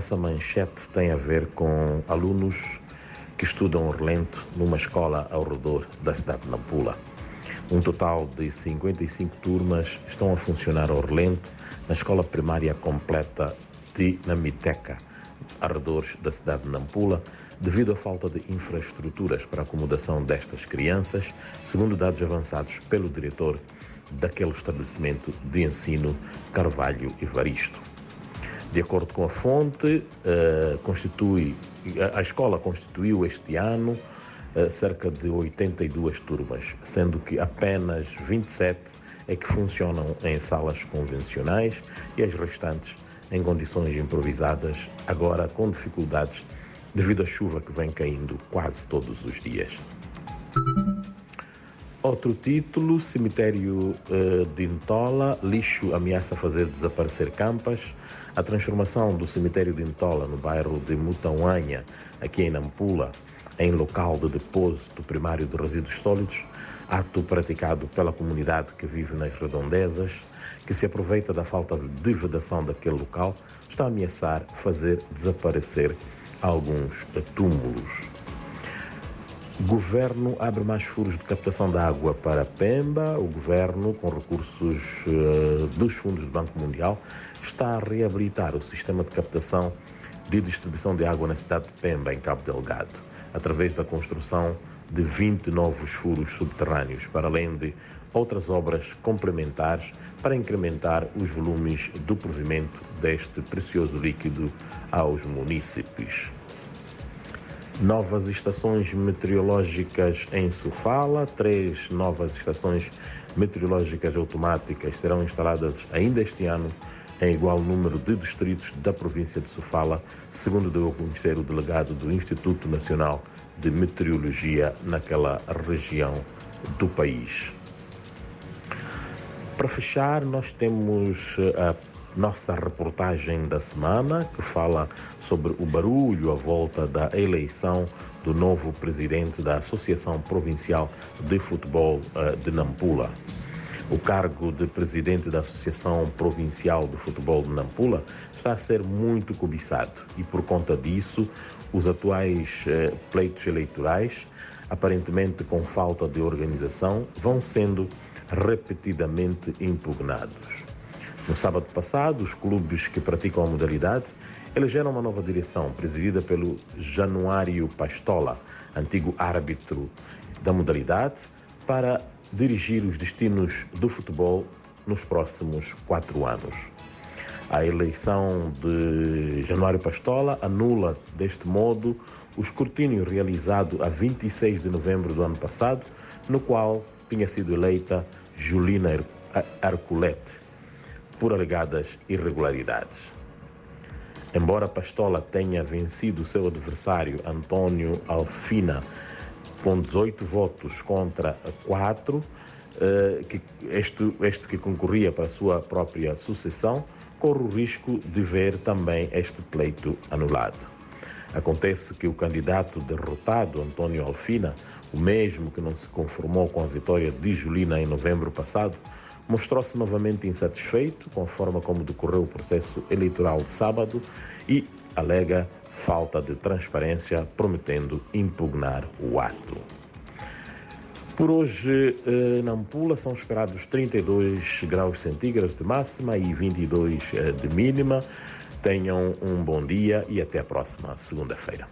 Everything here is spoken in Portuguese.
nossa manchete tem a ver com alunos que estudam relento numa escola ao redor da cidade de Nampula. Um total de 55 turmas estão a funcionar ao relento na escola primária completa de Namiteca, arredores da cidade de Nampula, devido à falta de infraestruturas para a acomodação destas crianças, segundo dados avançados pelo diretor daquele estabelecimento de ensino, Carvalho Evaristo. De acordo com a fonte, uh, constitui, a escola constituiu este ano uh, cerca de 82 turmas, sendo que apenas 27 é que funcionam em salas convencionais e as restantes em condições improvisadas, agora com dificuldades devido à chuva que vem caindo quase todos os dias. Outro título: Cemitério uh, de Intola, lixo ameaça fazer desaparecer campas. A transformação do cemitério de Intola, no bairro de Mutauanha, aqui em Nampula, em local de depósito primário de resíduos sólidos, ato praticado pela comunidade que vive nas redondezas, que se aproveita da falta de vedação daquele local, está a ameaçar fazer desaparecer alguns túmulos. Governo abre mais furos de captação de água para Pemba. O governo, com recursos uh, dos fundos do Banco Mundial, está a reabilitar o sistema de captação de distribuição de água na cidade de Pemba, em Cabo Delgado, através da construção de 20 novos furos subterrâneos, para além de outras obras complementares para incrementar os volumes do provimento deste precioso líquido aos munícipes novas estações meteorológicas em Sofala, três novas estações meteorológicas automáticas serão instaladas ainda este ano em igual número de distritos da província de Sofala, segundo deu a conhecer o delegado do Instituto Nacional de Meteorologia naquela região do país. Para fechar, nós temos a nossa reportagem da semana, que fala sobre o barulho à volta da eleição do novo presidente da Associação Provincial de Futebol eh, de Nampula. O cargo de presidente da Associação Provincial de Futebol de Nampula está a ser muito cobiçado e, por conta disso, os atuais eh, pleitos eleitorais, aparentemente com falta de organização, vão sendo repetidamente impugnados. No sábado passado, os clubes que praticam a modalidade elegeram uma nova direção, presidida pelo Januário Pastola, antigo árbitro da modalidade, para dirigir os destinos do futebol nos próximos quatro anos. A eleição de Januário Pastola anula, deste modo, o escrutínio realizado a 26 de novembro do ano passado, no qual tinha sido eleita Julina Arculete por alegadas irregularidades. Embora Pastola tenha vencido seu adversário Antônio Alfina com 18 votos contra 4, eh, este, este que concorria para a sua própria sucessão, corre o risco de ver também este pleito anulado. Acontece que o candidato derrotado, Antônio Alfina, o mesmo que não se conformou com a vitória de Julina em novembro passado, mostrou-se novamente insatisfeito com a forma como decorreu o processo eleitoral de sábado e alega falta de transparência, prometendo impugnar o ato. Por hoje, eh, na Ampula, são esperados 32 graus centígrados de máxima e 22 eh, de mínima. Tenham um bom dia e até a próxima segunda-feira.